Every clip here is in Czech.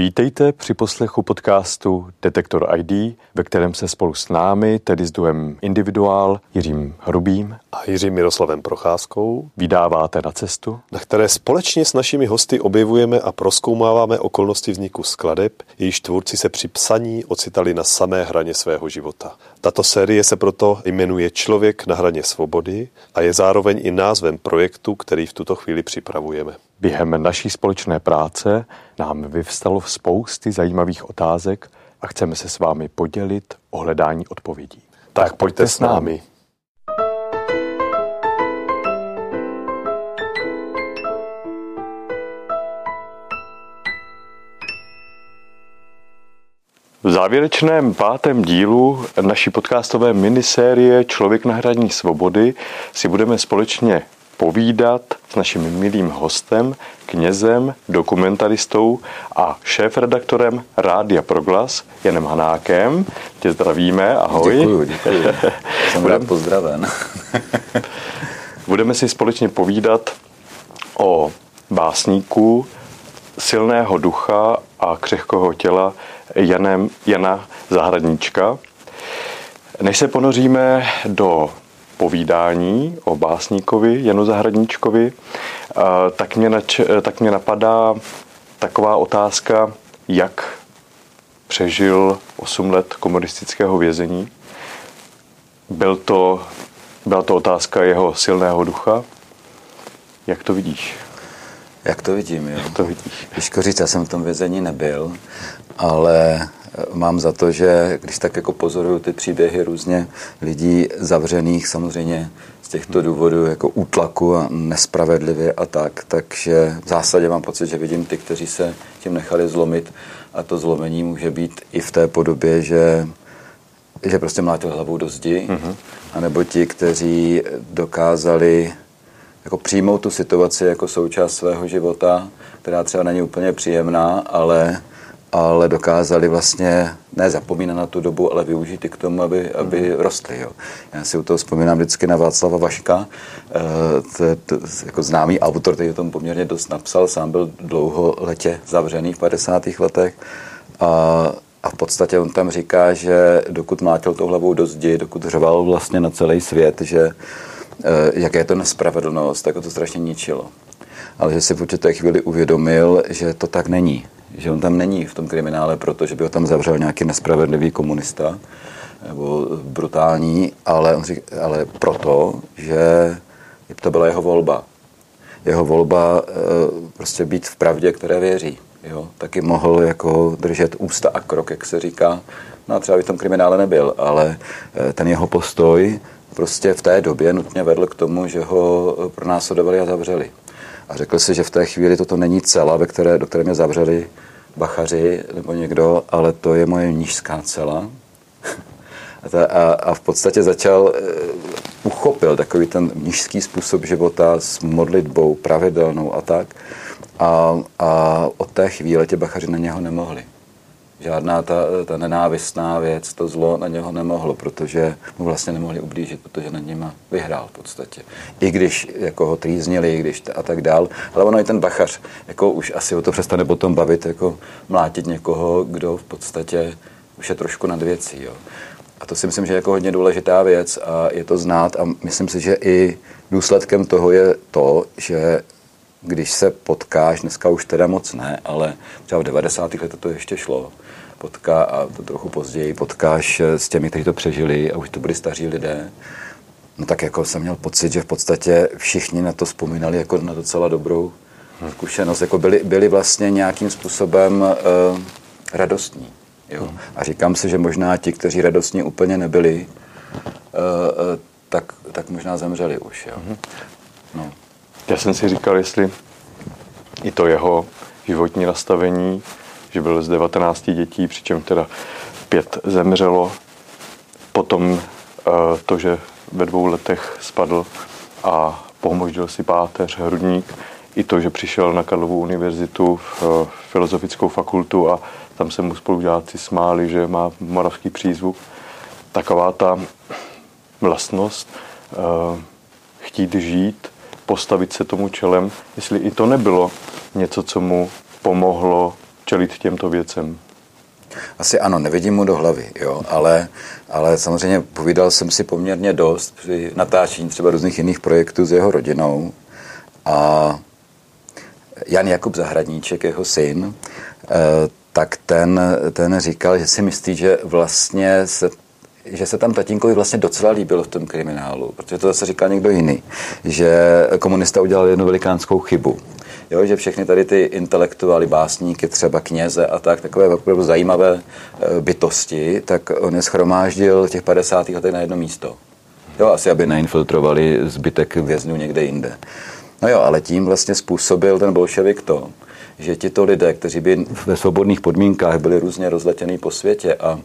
Vítejte při poslechu podcastu Detektor ID, ve kterém se spolu s námi, tedy s duem Individuál, Jiřím Hrubým a Jiřím Miroslavem Procházkou, vydáváte na cestu, na které společně s našimi hosty objevujeme a proskoumáváme okolnosti vzniku skladeb, jejíž tvůrci se při psaní ocitali na samé hraně svého života. Tato série se proto jmenuje Člověk na hraně svobody a je zároveň i názvem projektu, který v tuto chvíli připravujeme. Během naší společné práce nám vyvstalo spousty zajímavých otázek a chceme se s vámi podělit o hledání odpovědí. Tak, tak pojďte s námi. V závěrečném pátém dílu naší podcastové minisérie Člověk na hraní svobody si budeme společně povídat s naším milým hostem, knězem, dokumentaristou a šéf-redaktorem Rádia Proglas Janem Hanákem. Tě zdravíme, ahoj. Děkuji, děkuji. Jsem rád pozdraven. Budeme si společně povídat o básníku silného ducha a křehkého těla Janem, Jana Zahradníčka. Než se ponoříme do povídání o básníkovi Janu Zahradníčkovi, tak mě, nač, tak mě napadá taková otázka, jak přežil 8 let komunistického vězení. Byl to, byla to otázka jeho silného ducha. Jak to vidíš? Jak to vidím, jo. Jak to vidíš? Těžko říct, já jsem v tom vězení nebyl, ale mám za to, že když tak jako pozoruju ty příběhy různě lidí zavřených, samozřejmě z těchto důvodů jako útlaku a nespravedlivě a tak, takže v zásadě mám pocit, že vidím ty, kteří se tím nechali zlomit a to zlomení může být i v té podobě, že že prostě mlátil hlavou do zdi, mm-hmm. anebo ti, kteří dokázali jako přijmout tu situaci jako součást svého života, která třeba není úplně příjemná, ale ale dokázali vlastně ne zapomínat na tu dobu, ale využít i k tomu, aby, aby mhm. rostli. Jo. Já si u toho vzpomínám vždycky na Václava Vaška, eh, to je to, jako známý autor, který o tom poměrně dost napsal, sám byl dlouho letě zavřený v 50. letech a, a v podstatě on tam říká, že dokud mlátil tou hlavou do zdi, dokud řval vlastně na celý svět, že eh, jaké je to nespravedlnost, tak ho to strašně ničilo. Ale že si v určité chvíli uvědomil, že to tak není že on tam není v tom kriminále, protože by ho tam zavřel nějaký nespravedlivý komunista nebo brutální, ale, on řík, ale proto, že to byla jeho volba. Jeho volba e, prostě být v pravdě, které věří. Jo? Taky mohl jako držet ústa a krok, jak se říká. No a třeba by v tom kriminále nebyl, ale e, ten jeho postoj prostě v té době nutně vedl k tomu, že ho pronásledovali a zavřeli. A řekl si, že v té chvíli toto není cela, ve které, do které mě zavřeli bachaři nebo někdo, ale to je moje nížská cela. a, ta, a, a v podstatě začal, uh, uchopil takový ten nížský způsob života s modlitbou pravidelnou a tak. A, a od té chvíle tě bachaři na něho nemohli žádná ta, ta nenávistná věc, to zlo na něho nemohlo, protože mu vlastně nemohli ublížit, protože nad nima vyhrál v podstatě. I když jako ho trýznili, i když a tak dál. Ale ono i ten bachař, jako už asi o to přestane potom bavit, jako mlátit někoho, kdo v podstatě už je trošku nad věcí. Jo. A to si myslím, že je jako hodně důležitá věc a je to znát a myslím si, že i důsledkem toho je to, že když se potkáš, dneska už teda moc ne, ale třeba v 90. letech to ještě šlo, potká, a to trochu později, potkáš s těmi, kteří to přežili a už to byli staří lidé, no tak jako jsem měl pocit, že v podstatě všichni na to vzpomínali jako na docela dobrou zkušenost, jako byli, byli vlastně nějakým způsobem uh, radostní. Jo? A říkám si, že možná ti, kteří radostní úplně nebyli, uh, uh, tak, tak možná zemřeli už. Jo? No. Já jsem si říkal, jestli i to jeho životní nastavení že byl z 19 dětí, přičem teda pět zemřelo. Potom eh, to, že ve dvou letech spadl a pomožil si páteř, hrudník, i to, že přišel na Karlovu univerzitu v eh, filozofickou fakultu a tam se mu spolužáci smáli, že má moravský přízvuk. Taková ta vlastnost, eh, chtít žít, postavit se tomu čelem, jestli i to nebylo něco, co mu pomohlo čelit těmto věcem? Asi ano, nevidím mu do hlavy, jo, ale, ale samozřejmě povídal jsem si poměrně dost při natáčení třeba různých jiných projektů s jeho rodinou a Jan Jakub Zahradníček, jeho syn, eh, tak ten, ten říkal, že si myslí, že vlastně se že se tam tatínkovi vlastně docela líbilo v tom kriminálu, protože to zase říká někdo jiný, že komunista udělal jednu velikánskou chybu. Jo, že všechny tady ty intelektuály, básníky, třeba kněze a tak, takové opravdu zajímavé eh, bytosti, tak on je schromáždil těch 50. letech na jedno místo. Jo, asi aby neinfiltrovali zbytek vězňů někde jinde. No jo, ale tím vlastně způsobil ten bolševik to, že tito lidé, kteří by ve svobodných podmínkách byli různě rozletěni po světě a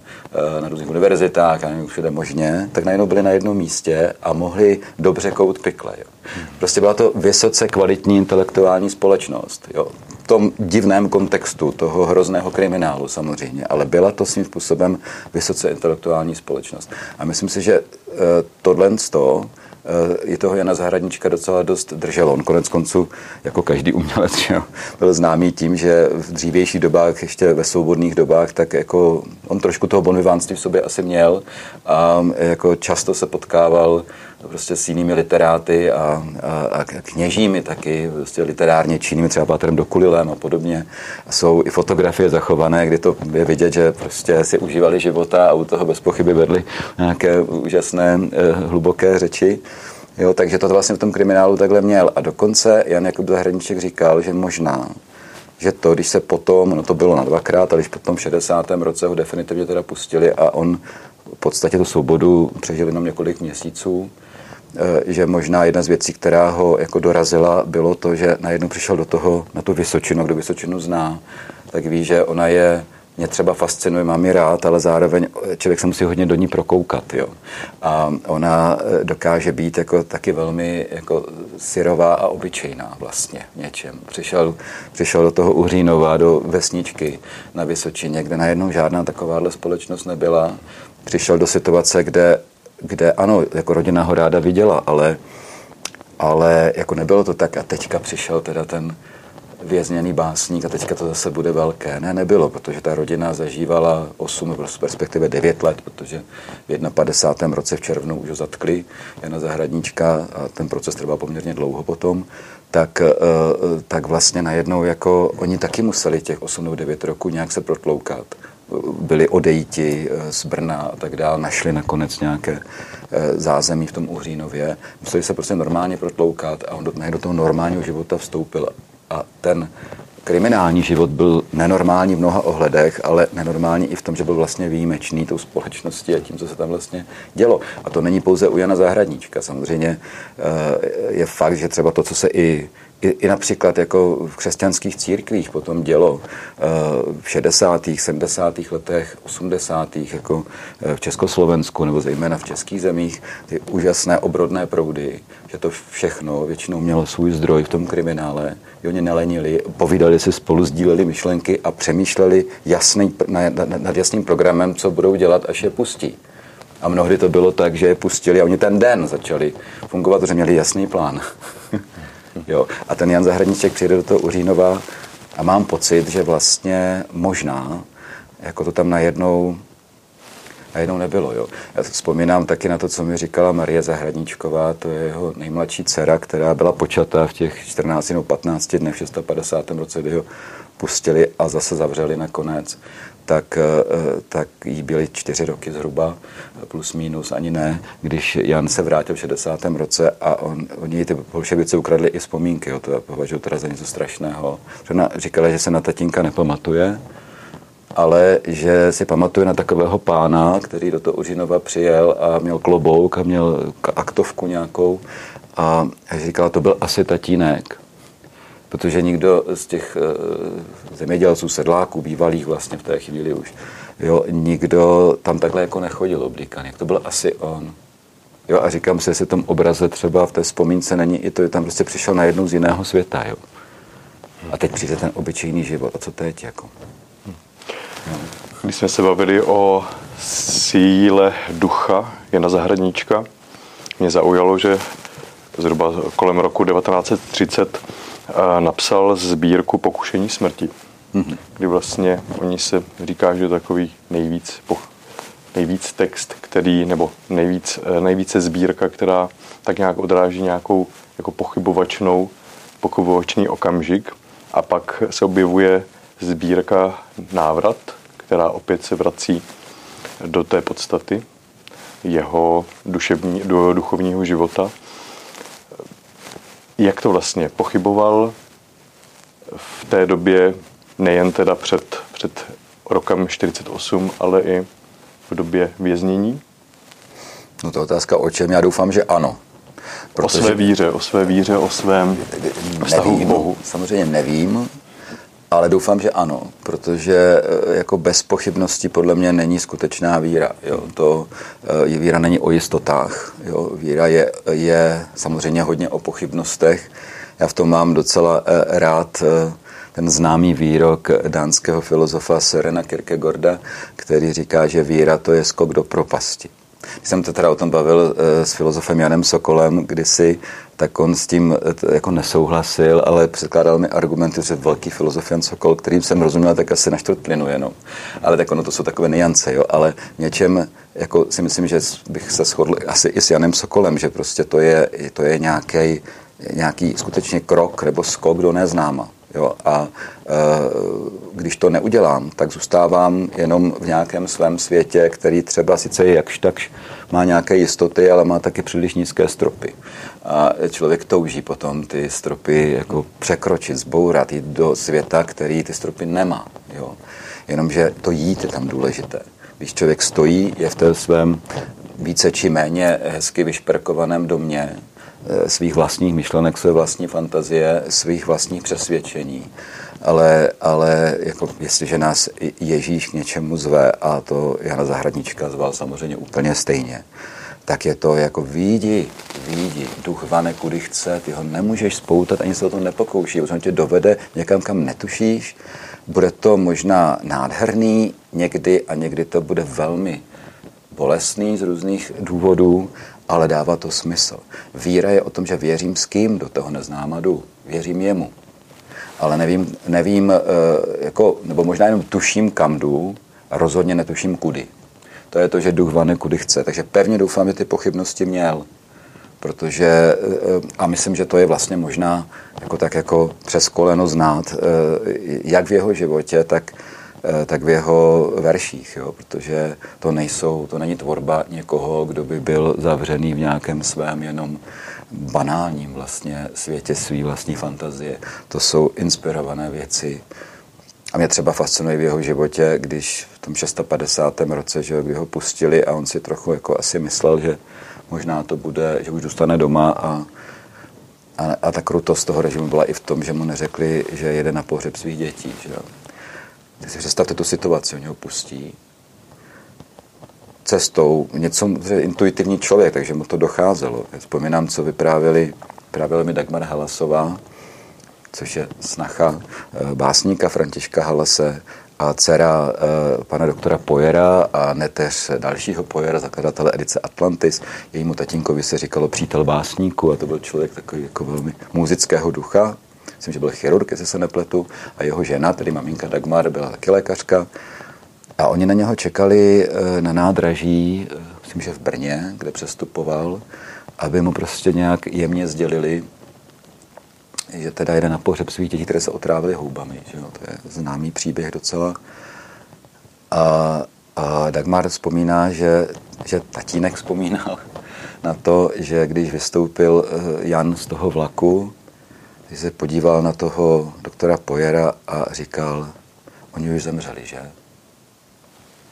e, na různých univerzitách a všude možně, tak najednou byli na jednom místě a mohli dobře kout pikle. Jo. Prostě byla to vysoce kvalitní intelektuální společnost. Jo. V tom divném kontextu toho hrozného kriminálu samozřejmě, ale byla to svým způsobem vysoce intelektuální společnost. A myslím si, že e, tohle z toho, je eh, toho Jana Zahradníčka docela dost drželo. On konec konců, jako každý umělec, že byl známý tím, že v dřívějších dobách, ještě ve svobodných dobách, tak jako on trošku toho bonvivánství v sobě asi měl a jako často se potkával prostě s jinými literáty a, a, a kněžími taky, prostě literárně činnými, třeba Pátrem Dokulilem a podobně. A jsou i fotografie zachované, kdy to je vidět, že prostě si užívali života a u toho bez pochyby vedli nějaké úžasné, eh, hluboké řeči. Jo, takže to vlastně v tom kriminálu takhle měl. A dokonce Jan Jakub Zahradníček říkal, že možná, že to, když se potom, no to bylo na dvakrát, ale když potom v 60. roce ho definitivně teda pustili a on v podstatě tu svobodu přežil jenom několik měsíců, že možná jedna z věcí, která ho jako dorazila, bylo to, že najednou přišel do toho, na tu Vysočinu, kdo Vysočinu zná, tak ví, že ona je mě třeba fascinuje, mám ji rád, ale zároveň člověk se musí hodně do ní prokoukat. Jo. A ona eh, dokáže být jako taky velmi jako syrová a obyčejná vlastně v něčem. Přišel, přišel do toho Uhřínova, do vesničky na Vysočině, kde najednou žádná takováhle společnost nebyla. Přišel do situace, kde kde ano, jako rodina ho ráda viděla, ale, ale jako nebylo to tak a teďka přišel teda ten vězněný básník a teďka to zase bude velké. Ne, nebylo, protože ta rodina zažívala 8, respektive 9 let, protože v 51. roce v červnu už ho zatkli Jana Zahradníčka a ten proces trval poměrně dlouho potom, tak, eh, tak vlastně najednou jako oni taky museli těch 8 nebo 9 roku nějak se protloukat byli odejti eh, z Brna a tak dále, našli nakonec nějaké eh, zázemí v tom Uhřínově. Museli se prostě normálně protloukat a on do, do toho normálního života vstoupil. A ten kriminální život byl nenormální v mnoha ohledech, ale nenormální i v tom, že byl vlastně výjimečný tou společností a tím, co se tam vlastně dělo. A to není pouze u Jana Zahradníčka. Samozřejmě eh, je fakt, že třeba to, co se i i, i například jako v křesťanských církvích potom dělo eh, v 60., 70. letech, 80. jako eh, v Československu nebo zejména v českých zemích, ty úžasné obrodné proudy, že to všechno většinou mělo svůj zdroj v tom kriminále. I oni nelenili, povídali si spolu, sdíleli myšlenky a přemýšleli jasný, nad jasným programem, co budou dělat, až je pustí. A mnohdy to bylo tak, že je pustili a oni ten den začali fungovat, protože měli jasný plán. Jo. A ten Jan Zahradníček přijde do toho Uřínova a mám pocit, že vlastně možná, jako to tam najednou najednou nebylo. Jo. Já vzpomínám taky na to, co mi říkala Marie Zahradníčková, to je jeho nejmladší dcera, která byla počatá v těch 14 nebo 15 dnech v 650. roce, kdy ho pustili a zase zavřeli nakonec tak, eh, tak jí byly čtyři roky zhruba, plus minus, ani ne, když Jan se vrátil v 60. roce a on, oni ty bolševici ukradli i vzpomínky, jo, to já považuji teda za něco strašného. Ona říkala, že se na tatínka nepamatuje, ale že si pamatuje na takového pána, který do toho Užinova přijel a měl klobouk a měl aktovku nějakou a říkala, to byl asi tatínek protože nikdo z těch uh, zemědělců, sedláků, bývalých vlastně v té chvíli už, jo, nikdo tam takhle jako nechodil oblíkaný. To byl asi on. Jo, a říkám si, jestli tom obraze třeba v té vzpomínce není i to, že tam prostě přišel na jednou z jiného světa, jo. A teď přijde ten obyčejný život. A co teď, jako? No. Když jsme se bavili o síle ducha Jana Zahradníčka, mě zaujalo, že zhruba kolem roku 1930 napsal sbírku Pokušení smrti. mm-hmm. kdy vlastně oni se říká, že takový nejvíc, nejvíc text, který, nebo nejvíc, eh, nejvíce sbírka, která tak nějak odráží nějakou jako pochybovačnou, pochybovačný okamžik a pak se objevuje sbírka Návrat, která opět se vrací do té podstaty jeho duševní, do duchovního života. Jak to vlastně pochyboval v té době, nejen teda před, před rokem 48, ale i v době věznění? No to je otázka o čem, já doufám, že ano. Protože... O své víře, o své víře, o svém vztahu nevím, k Bohu. Samozřejmě nevím, ale doufám, že ano, protože eh, jako bez pochybnosti podle mě není skutečná víra. Jo. To, je, eh, víra není o jistotách. Jo. Víra je, je samozřejmě hodně o pochybnostech. Já v tom mám docela eh, rád ten známý výrok dánského filozofa Sörena Kierkegaarda, který říká, že víra to je skok do propasti. Když jsem to teda o tom bavil s filozofem Janem Sokolem kdysi, tak on s tím eh, jako nesouhlasil, ale předkládal mi argumenty, že velký filozof Jan Sokol, kterým jsem rozuměl, tak asi na čtvrtlinu jenom. Ale tak ono to jsou takové niance, jo. Ale něčem, jako si myslím, že bych se shodl asi i s Janem Sokolem, že prostě to je, to je nějaký, nějaký skutečně krok nebo skok do neznáma. Jo? A e, když to neudělám, tak zůstávám jenom v nějakém svém světě, který třeba sice jakž takž má nějaké jistoty, ale má taky příliš nízké stropy. A člověk touží potom ty stropy jako překročit, zbourat, jít do světa, který ty stropy nemá. Jo? Jenomže to jít je tam důležité. Když člověk stojí, je v té svém více či méně hezky vyšperkovaném domě, svých vlastních myšlenek, své vlastní fantazie, svých vlastních přesvědčení. Ale, ale jako jestliže nás Ježíš k něčemu zve, a to Jana Zahradnička zval samozřejmě úplně stejně, tak je to jako výjdi, výjdi, duch vane kudy chce, ty ho nemůžeš spoutat, ani se o to nepokouší, protože on tě dovede někam, kam netušíš. Bude to možná nádherný někdy a někdy to bude velmi bolestný z různých důvodů, ale dává to smysl. Víra je o tom, že věřím s kým do toho neznáma jdu. Věřím jemu. Ale nevím, nevím eh, jako, nebo možná jenom tuším, kam jdu, a rozhodně netuším kudy. To je to, že duch vane kudy chce. Takže pevně doufám, že ty pochybnosti měl. Protože, eh, a myslím, že to je vlastně možná jako tak jako přes koleno znát, eh, jak v jeho životě, tak tak v jeho verších, jo, protože to nejsou, to není tvorba někoho, kdo by byl zavřený v nějakém svém jenom banálním vlastně světě svý vlastní fantazie. To jsou inspirované věci. A mě třeba fascinuje v jeho životě, když v tom 650. roce, že, kdy ho pustili a on si trochu jako asi myslel, že možná to bude, že už dostane doma a a, a ta krutost toho režimu byla i v tom, že mu neřekli, že jede na pohřeb svých dětí. Že? Teď si představte tu situaci, oni ho pustí cestou, něco, že intuitivní člověk, takže mu to docházelo. Já vzpomínám, co vyprávěli, vyprávěla mi Dagmar Halasová, což je snacha eh, básníka Františka Halase a dcera eh, pana doktora Pojera a neteř dalšího Pojera, zakladatele edice Atlantis. Jejímu tatínkovi se říkalo přítel básníku a to byl člověk takový jako velmi muzického ducha myslím, že byl chirurg, jestli se nepletu, a jeho žena, tedy maminka Dagmar, byla taky lékařka. A oni na něho čekali eh, na nádraží, eh, myslím, že v Brně, kde přestupoval, aby mu prostě nějak jemně sdělili, že teda jede na pohřeb svých dětí, které se otrávily houbami. Že jo? To je známý příběh docela. A, a Dagmar vzpomíná, že, že tatínek vzpomínal na to, že když vystoupil eh, Jan z toho vlaku, když se podíval na toho doktora Pojera a říkal, oni už zemřeli, že?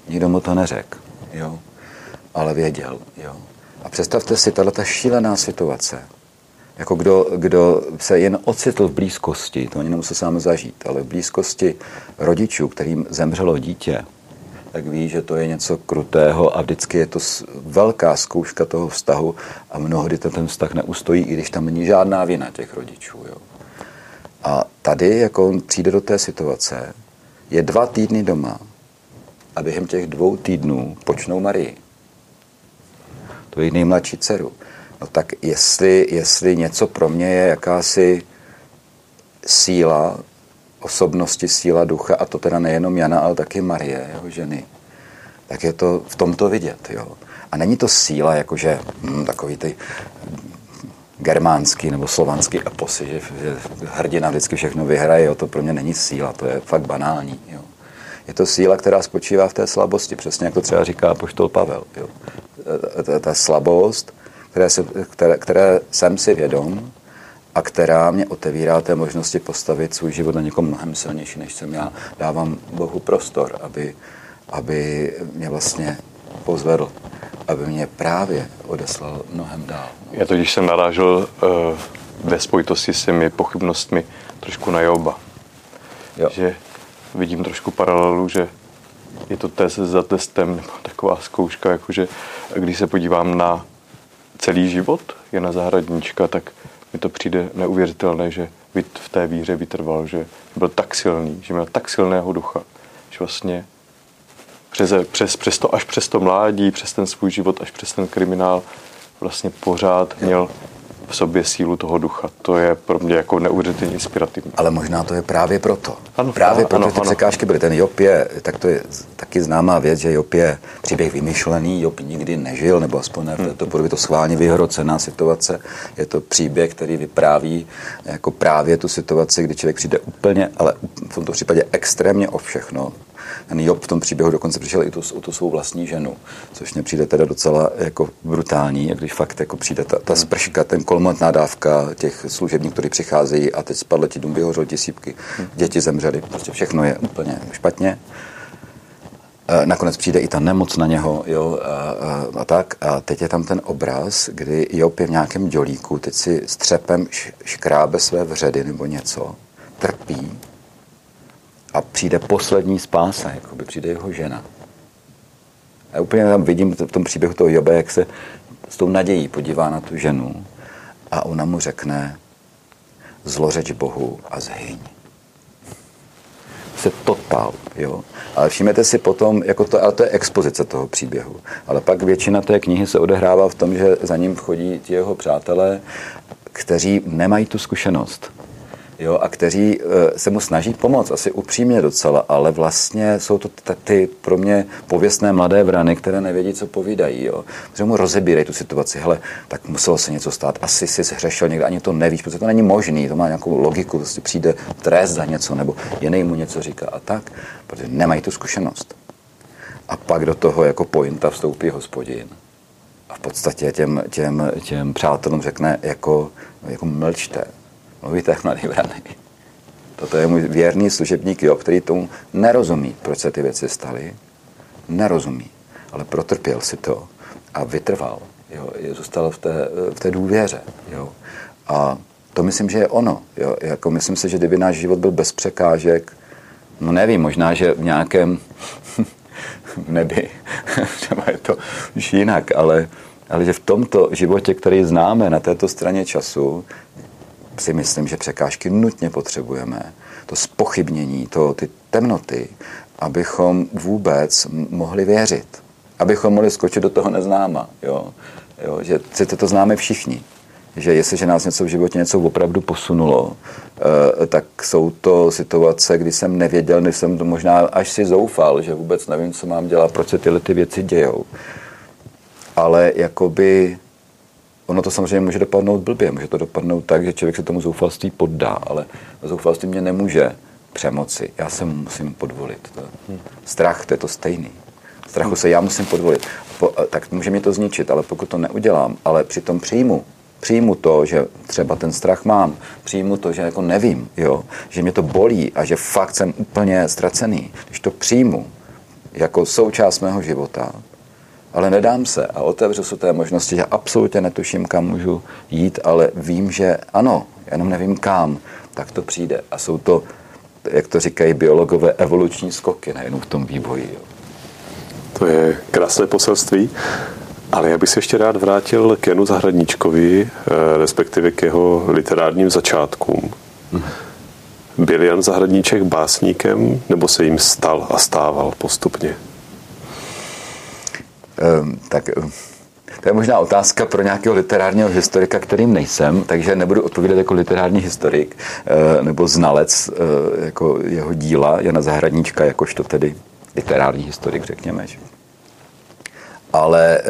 Nikdo mu to neřekl, jo? Ale věděl, jo? A představte si, tato šílená situace, jako kdo, kdo se jen ocitl v blízkosti, to ani nemusel sám zažít, ale v blízkosti rodičů, kterým zemřelo dítě, tak ví, že to je něco krutého a vždycky je to velká zkouška toho vztahu a mnohdy ten vztah neustojí, i když tam není žádná vina těch rodičů. Jo. A tady, jako on přijde do té situace, je dva týdny doma a během těch dvou týdnů počnou Marii. To je nejmladší dceru. No tak jestli, jestli něco pro mě je jakási síla osobnosti, síla ducha, a to teda nejenom Jana, ale taky Marie, jeho ženy, tak je to v tomto vidět. Jo. A není to síla, jakože hm, takový ty germánský nebo slovanský eposy, že, že hrdina vždycky všechno vyhraje, jo, to pro mě není síla, to je fakt banální. Jo. Je to síla, která spočívá v té slabosti, přesně jak to třeba říká poštol Pavel. Jo. Ta, ta slabost, které, se, které, které jsem si vědom a která mě otevírá té možnosti postavit svůj život na někom mnohem silnější, než jsem já. Dávám Bohu prostor, aby, aby mě vlastně pozvedl, aby mě právě odeslal mnohem dál. Já to, když jsem narážel uh, ve spojitosti s těmi pochybnostmi trošku na Joba, jo. že vidím trošku paralelu, že je to test za testem, nebo taková zkouška, jakože když se podívám na celý život je na Zahradníčka, tak mi to přijde neuvěřitelné, že v té víře vytrval, že byl tak silný, že měl tak silného ducha, že vlastně přes, přes, přes to, až přes to mládí, přes ten svůj život, až přes ten kriminál, vlastně pořád měl v sobě sílu toho ducha. To je pro mě jako neuvěřitelně inspirativní. Ale možná to je právě proto. Ano, právě proto ano, ty ano. překážky byly. Ten Job je, tak to je taky známá věc, že Job je příběh vymyšlený, Job nikdy nežil, nebo aspoň ne, hmm. to bude to schválně vyhrocená situace. Je to příběh, který vypráví jako právě tu situaci, kdy člověk přijde úplně, ale v tomto případě extrémně o všechno, ten Job v tom příběhu dokonce přišel i tu, o tu svou vlastní ženu, což mě přijde teda docela jako brutální, když fakt jako přijde ta, ta sprška, ten kolmotná dávka těch služebníků, kteří přicházejí a teď spadly ti dům, vyhořel ti sípky, děti zemřely, prostě všechno je úplně špatně. E, nakonec přijde i ta nemoc na něho, jo, a, a, a tak. A teď je tam ten obraz, kdy Job je v nějakém dělíku, teď si s třepem škrábe své vředy nebo něco, trpí, a přijde poslední spása, jako by přijde jeho žena. A úplně tam vidím v tom příběhu toho Jobe, jak se s tou nadějí podívá na tu ženu a ona mu řekne zlořeč Bohu a zhyň. Se totál, jo. Ale všimněte si potom, jako to, ale to je expozice toho příběhu. Ale pak většina té knihy se odehrává v tom, že za ním vchodí ti jeho přátelé, kteří nemají tu zkušenost jo, a kteří eh, se mu snaží pomoct, asi upřímně docela, ale vlastně jsou to ty pro mě pověstné mladé vrany, které nevědí, co povídají. Jo. Protože mu rozebírají tu situaci, hele, tak muselo se něco stát, asi si zhřešil někde, ani to nevíš, protože to není možný, to má nějakou logiku, prostě přijde trest za něco, nebo jiný mu něco říká a tak, protože nemají tu zkušenost. A pak do toho jako pointa vstoupí hospodin. A v podstatě těm, těm, těm přátelům řekne, jako, jako mlčte, mluvíte mladý vrany. Toto je můj věrný služebník Job, který tomu nerozumí, proč se ty věci staly. Nerozumí, ale protrpěl si to a vytrval. Jo, zůstal v té, v té důvěře. Jo. A to myslím, že je ono. Jo. Jako myslím si, že kdyby náš život byl bez překážek, no nevím, možná, že v nějakém nebi, třeba je to už jinak, ale, ale že v tomto životě, který známe na této straně času, si myslím, že překážky nutně potřebujeme. To spochybnění, to, ty temnoty, abychom vůbec mohli věřit. Abychom mohli skočit do toho neznáma. Jo? Jo? Že si to známe všichni. Že jestliže nás něco v životě něco opravdu posunulo, eh, tak jsou to situace, kdy jsem nevěděl, než jsem to možná až si zoufal, že vůbec nevím, co mám dělat, proč se tyhle ty věci dějou. Ale jakoby Ono to samozřejmě může dopadnout blbě, může to dopadnout tak, že člověk se tomu zoufalství poddá, ale zoufalství mě nemůže přemoci. Já se musím podvolit. To, strach, to je to stejný. Strachu se já musím podvolit. Po, tak může mě to zničit, ale pokud to neudělám, ale přitom přijmu, přijmu to, že třeba ten strach mám, přijmu to, že jako nevím, jo, že mě to bolí a že fakt jsem úplně ztracený. Když to přijmu jako součást mého života, ale nedám se a otevřu se té možnosti, že absolutně netuším, kam můžu jít, ale vím, že ano, jenom nevím kam, tak to přijde. A jsou to, jak to říkají biologové, evoluční skoky, nejenom v tom vývoji. Jo. To je krásné poselství. Ale já bych se ještě rád vrátil k Janu Zahradníčkovi, eh, respektive k jeho literárním začátkům. Hmm. Byl Jan Zahradníček básníkem, nebo se jim stal a stával postupně? Ehm, tak ehm, to je možná otázka pro nějakého literárního historika, kterým nejsem, takže nebudu odpovídat jako literární historik eh, nebo znalec eh, jako jeho díla Jana Zahradníčka, jakožto tedy literární historik, řekněme. Ale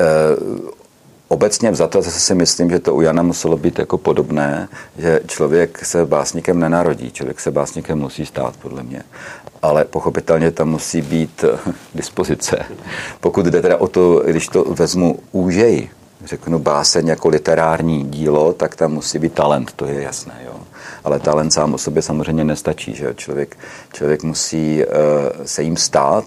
Obecně vzato zase si myslím, že to u Jana muselo být jako podobné, že člověk se básníkem nenarodí, člověk se básníkem musí stát, podle mě. Ale pochopitelně tam musí být eh, dispozice. Pokud jde teda o to, když to vezmu úžeji, řeknu báseň jako literární dílo, tak tam musí být talent, to je jasné. Jo. Ale talent sám o sobě samozřejmě nestačí. Že? Člověk, člověk musí uh, se jim stát,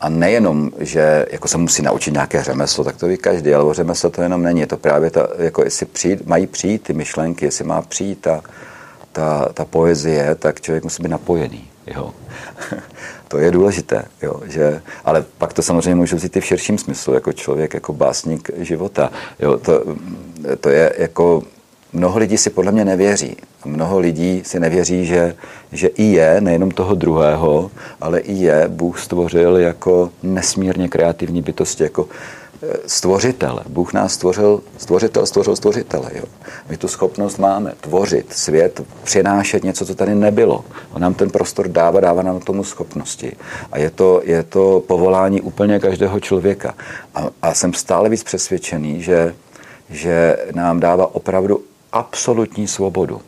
a nejenom, že jako se musí naučit nějaké řemeslo, tak to ví každý, ale o řemeslo to jenom není. Je to právě ta, jako jestli přijít, mají přijít ty myšlenky, jestli má přijít ta, ta, ta poezie, tak člověk musí být napojený. Jo. to je důležité, jo, že, ale pak to samozřejmě můžu vzít i v širším smyslu, jako člověk, jako básník života. Jo, to, to je jako mnoho lidí si podle mě nevěří. Mnoho lidí si nevěří, že, že i je, nejenom toho druhého, ale i je Bůh stvořil jako nesmírně kreativní bytosti, jako e, stvořitele. Bůh nás stvořil, stvořitel stvořil stvořitele. Jo. My tu schopnost máme tvořit svět, přinášet něco, co tady nebylo. On nám ten prostor dává, dává nám tomu schopnosti. A je to, je to povolání úplně každého člověka. A, a jsem stále víc přesvědčený, že, že nám dává opravdu absolutní svobodu.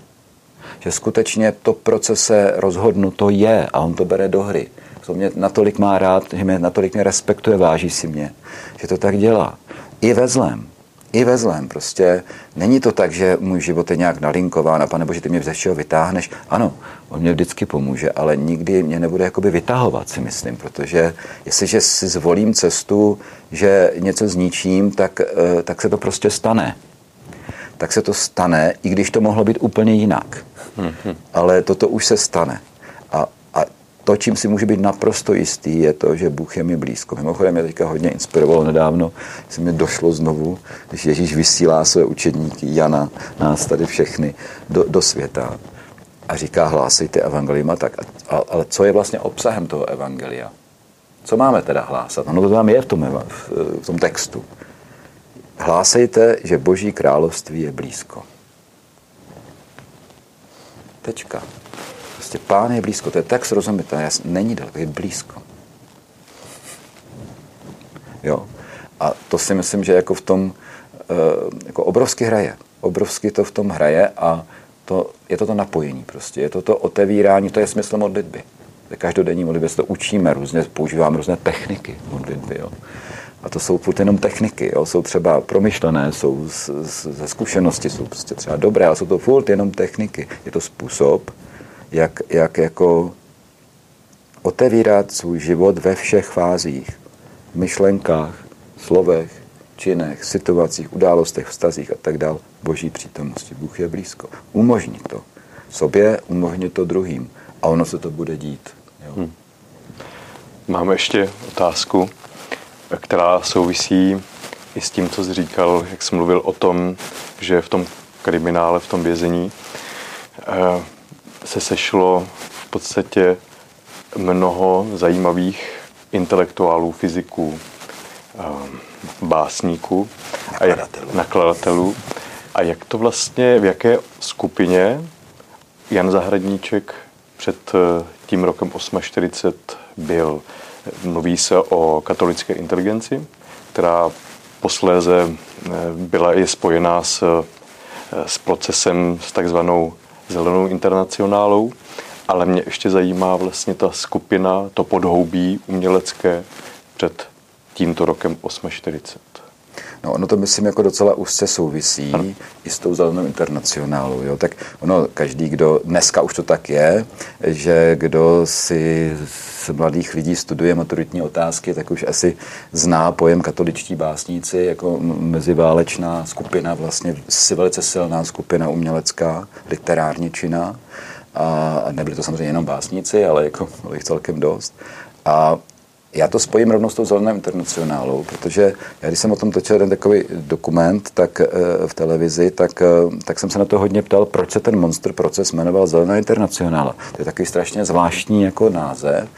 Že skutečně to procese rozhodnuto je a on to bere do hry. To mě natolik má rád, že mě natolik mě respektuje, váží si mě, že to tak dělá. I ve zlém. I ve zlém. Prostě není to tak, že můj život je nějak nalinkován a pane Bože, ty mě ze všeho vytáhneš. Ano, on mě vždycky pomůže, ale nikdy mě nebude jakoby vytahovat, si myslím, protože jestliže si zvolím cestu, že něco zničím, tak, eh, tak se to prostě stane tak se to stane, i když to mohlo být úplně jinak. Mm-hmm. Ale toto už se stane. A, a to, čím si může být naprosto jistý, je to, že Bůh je mi blízko. Mimochodem mě teďka hodně inspirovalo nedávno, se mi došlo znovu, když Ježíš vysílá své učedníky, Jana, nás tady všechny, do, do světa a říká, hlásejte evangelium tak. A, ale co je vlastně obsahem toho evangelia? Co máme teda hlásat? No to tam je v tom, v tom textu. Hlásejte, že Boží království je blízko. Tečka. Prostě pán je blízko. To je tak srozumitelné. Není daleko, je blízko. Jo. A to si myslím, že jako v tom eh, jako obrovsky hraje. Obrovsky to v tom hraje a to, je to to napojení prostě. Je to to otevírání, to je smysl modlitby. Každodenní modlitby se to učíme různě, používáme různé techniky modlitby. Jo. A to jsou furt jenom techniky, jo? jsou třeba promyšlené, jsou z, z, ze zkušenosti, jsou prostě třeba dobré, ale jsou to furt jenom techniky. Je to způsob, jak, jak jako otevírat svůj život ve všech fázích, myšlenkách, slovech, činech, situacích, událostech, vztazích a tak dál, boží přítomnosti. Bůh je blízko. Umožní to sobě, umožní to druhým a ono se to bude dít. Jo. Hmm. Máme ještě otázku která souvisí i s tím, co jsi říkal, jak jsi mluvil o tom, že v tom kriminále, v tom vězení eh, se sešlo v podstatě mnoho zajímavých intelektuálů, fyziků, eh, básníků a jak, nakladatelů. A jak to vlastně, v jaké skupině Jan Zahradníček před eh, tím rokem 840 byl? Mluví se o katolické inteligenci, která posléze eh, byla i spojená s, eh, s procesem s takzvanou zelenou internacionálou, ale mě ještě zajímá vlastně ta skupina, to podhoubí umělecké před tímto rokem 840. No ono to myslím jako docela úzce souvisí ano. i s tou zelenou internacionálou. Jo? Tak ono, každý, kdo, dneska už to tak je, že kdo si z mladých lidí studuje maturitní otázky, tak už asi zná pojem katoličtí básníci jako meziválečná skupina, vlastně si velice silná skupina umělecká, literárně činná. A nebyli to samozřejmě jenom básníci, ale jako bylo jich celkem dost. A já to spojím rovnou s tou zelenou internacionálou, protože já když jsem o tom točil jeden takový dokument tak, eh, v televizi, tak, eh, tak jsem se na to hodně ptal, proč se ten monster proces jmenoval Zelená internacionála. To je takový strašně zvláštní jako název.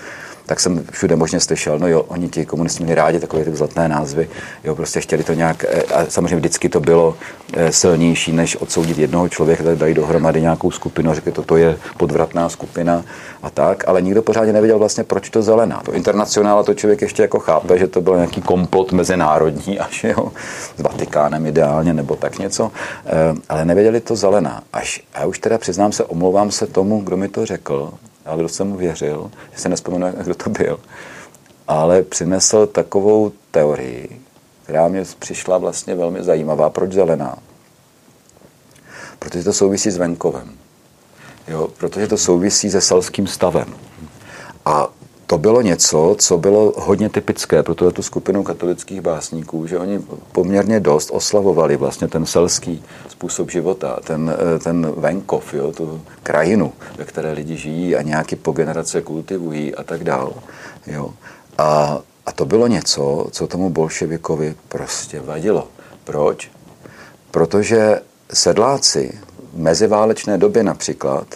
Tak jsem všude možně slyšel, no jo, oni ti komunisti měli rádi takové ty vzletné názvy, jo, prostě chtěli to nějak, eh, a samozřejmě vždycky to bylo eh, silnější, než odsoudit jednoho člověka, tak dají dohromady nějakou skupinu řekli, toto je podvratná skupina a tak, ale nikdo pořádně nevěděl vlastně, proč to zelená. To internacionála to člověk ještě jako chápe, že to byl nějaký komplot mezinárodní až, jo, s Vatikánem ideálně, nebo tak něco, eh, ale nevěděli to zelená. Až, a už teda přiznám se, omlouvám se tomu, kdo mi to řekl, ale kdo jsem mu věřil, že se nespomenu, kdo to byl, ale přinesl takovou teorii, která mě přišla vlastně velmi zajímavá. Proč zelená? Protože to souvisí s venkovem. Jo, protože to souvisí se selským stavem. A to bylo něco, co bylo hodně typické pro tuto skupinu katolických básníků, že oni poměrně dost oslavovali vlastně ten selský způsob života, ten, eh, ten venkov, jo, tu krajinu, ve které lidi žijí a nějaký po generace kultivují a tak dál. Jo. A, a to bylo něco, co tomu bolševikovi prostě vadilo. Proč? Protože sedláci v meziválečné době například,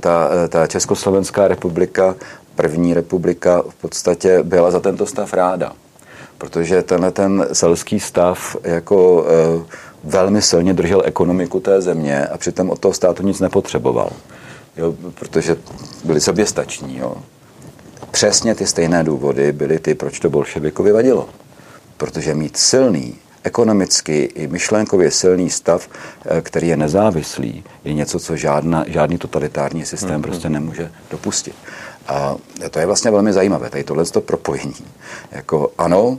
ta, ta Československá republika první republika v podstatě byla za tento stav ráda. Protože tenhle ten selský stav jako e, velmi silně držel ekonomiku té země a přitom od toho státu nic nepotřeboval. Jo, protože byli soběstační. Jo. Přesně ty stejné důvody byly ty, proč to bolševikovi vadilo. Protože mít silný, ekonomicky i myšlenkově silný stav, e, který je nezávislý, je něco, co žádná, žádný totalitární systém mm-hmm. prostě nemůže dopustit. A to je vlastně velmi zajímavé, tady tohle to propojení. Jako ano,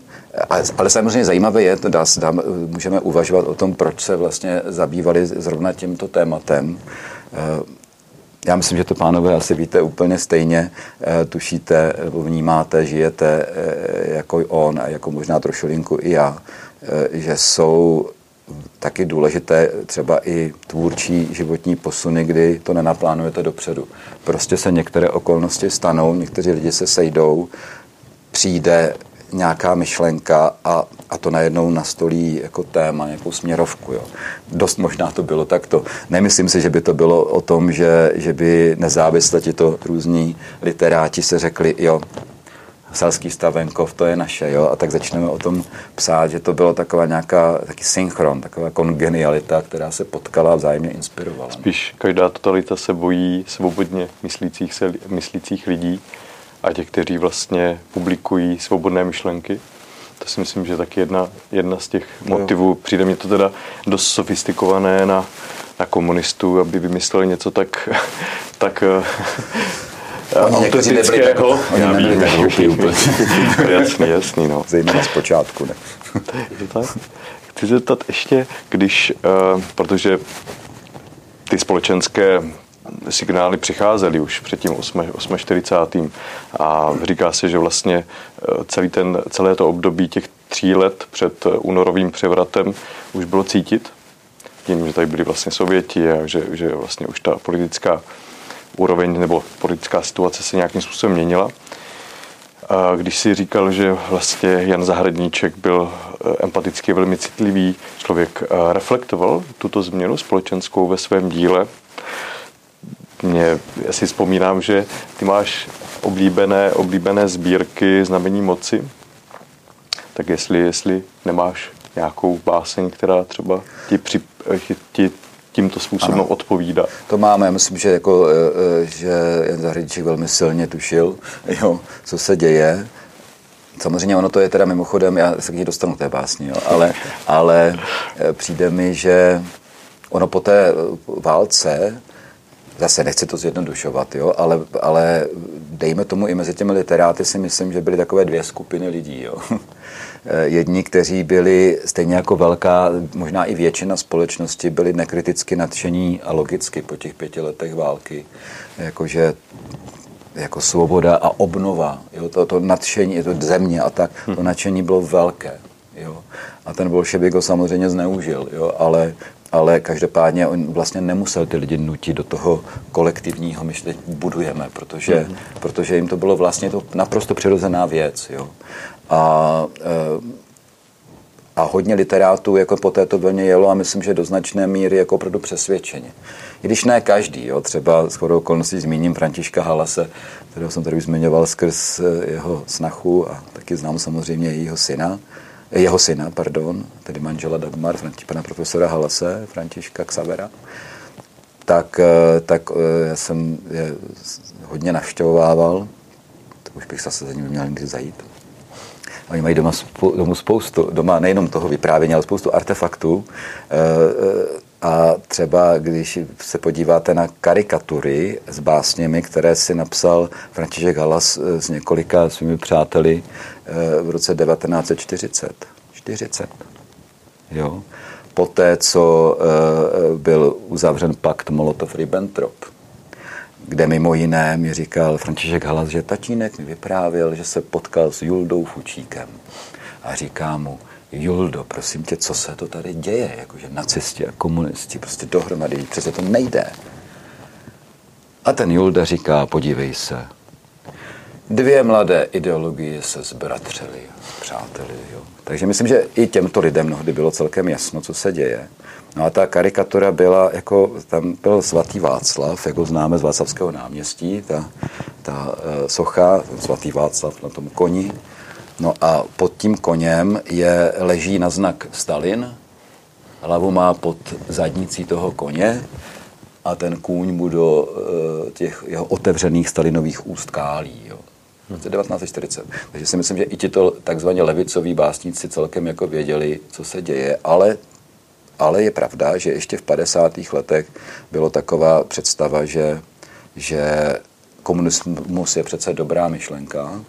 ale samozřejmě zajímavé je, dá, dá, můžeme uvažovat o tom, proč se vlastně zabývali zrovna tímto tématem. Eh, já myslím, že to, pánové, asi víte úplně stejně, eh, tušíte, vnímáte, žijete eh, jako on a jako možná trošku linku i já, že jsou taky důležité třeba i tvůrčí životní posuny, kdy to nenaplánujete dopředu. Prostě se některé okolnosti stanou, někteří lidi se sejdou, přijde nějaká myšlenka a, a to najednou nastolí jako téma, nějakou směrovku. Jo. Dost možná to bylo takto. Nemyslím si, že by to bylo o tom, že, že by nezávisle ti to různí literáti se řekli, jo, selský stavenkov, to je naše, jo, a tak začneme o tom psát, že to bylo taková nějaká taky synchron, taková kongenialita, která se potkala a vzájemně inspirovala. Spíš každá totalita se bojí svobodně myslících, se, myslících lidí a těch, kteří vlastně publikují svobodné myšlenky. To si myslím, že je taky jedna, jedna z těch motivů. Přijde mi to teda dost sofistikované na, na komunistů, aby vymysleli něco tak, tak autentického. Oni nebyli tak hloupí úplně. jasný, jasný, no. Zejména z počátku, ne? Tak? Chci zeptat ještě, když, uh, protože ty společenské signály přicházely už před tím 8.40. A říká se, že vlastně eh, celý ten, celé to období těch tří let před únorovým převratem už bylo cítit. Tím, že tady byli vlastně Sověti a že, že vlastně už ta politická úroveň nebo politická situace se nějakým způsobem měnila. A když si říkal, že vlastně Jan Zahradníček byl eh, empaticky velmi citlivý člověk, eh, reflektoval tuto změnu společenskou ve svém díle. Mě, já si vzpomínám, že ty máš oblíbené, oblíbené sbírky znamení moci, tak jestli, jestli nemáš nějakou báseň, která třeba ti, při, eh, ti tímto způsobem ano. odpovídá. To máme, myslím, že, jako, e, e, že Jan Zahradníček velmi silně tušil, jo, co se děje. Samozřejmě ono to je teda mimochodem, já se k ní dostanu té básni, jo, ale, ale e, přijde mi, že ono po té válce, zase nechci to zjednodušovat, jo, ale, ale dejme tomu i mezi těmi literáty si myslím, že byly takové dvě skupiny lidí. Jo. Eh, jedni, kteří byli stejně jako velká, možná i většina společnosti, byli nekriticky nadšení a logicky po těch pěti letech války. Jakože jako svoboda a obnova, jo, to, to nadšení, je to země a tak, to hm. nadšení bylo velké. Jo. A ten bolševik ho samozřejmě zneužil, jo, ale, ale každopádně on vlastně nemusel ty lidi nutit do toho kolektivního, my teď budujeme, protože, mm-hmm. protože jim to bylo vlastně to naprosto přirozená věc. Jo. A, eh, A hodně literátů jako po této vlně jelo a myslím, že do značné míry jako opravdu přesvědčeně. I když ne každý, jo, třeba s chodou okolností zmíním Františka Halase, kterého jsem tady už zmiňoval skrz eh, jeho snachu a taky znám samozřejmě jejího syna, eh, jeho syna, pardon, tedy manžela Dagmar, pana profesora Halase, Františka Xavera, tak, tak já jsem je hodně navštěvovával, to už bych zase za nimi měl někdy zajít. Oni mají doma, domů spoustu, doma nejenom toho vyprávění, ale spoustu artefaktů. A třeba, když se podíváte na karikatury s básněmi, které si napsal František Halas eh, s několika svými přáteli eh, v roce 1940. 40. Jo? Poté, co eh, byl uzavřen pakt Molotov-Ribbentrop, kde mimo jiné mi říkal František Halas, že tatínek mi vyprávěl, že se potkal s Juldou Fučíkem. A říká mu, Juldo, prosím tě, co se to tady děje? Jakože nacisti a komunisti prostě dohromady, přece to nejde. A ten Julda říká, podívej se, dvě mladé ideologie se zbratřily, přáteli. Jo. Takže myslím, že i těmto lidem mnohdy bylo celkem jasno, co se děje. No a ta karikatura byla, jako tam byl svatý Václav, jako známe z Václavského náměstí, ta, ta uh, socha, svatý Václav na tom koni, No a pod tím koněm je, leží na znak Stalin, hlavu má pod zadnicí toho koně a ten kůň mu do uh, těch jeho otevřených Stalinových úst kálí. Jo. V roce 1940. Takže si myslím, že i tito takzvaně levicoví básníci celkem jako věděli, co se děje, ale, ale je pravda, že ještě v 50. letech bylo taková představa, že, že komunismus je přece dobrá myšlenka,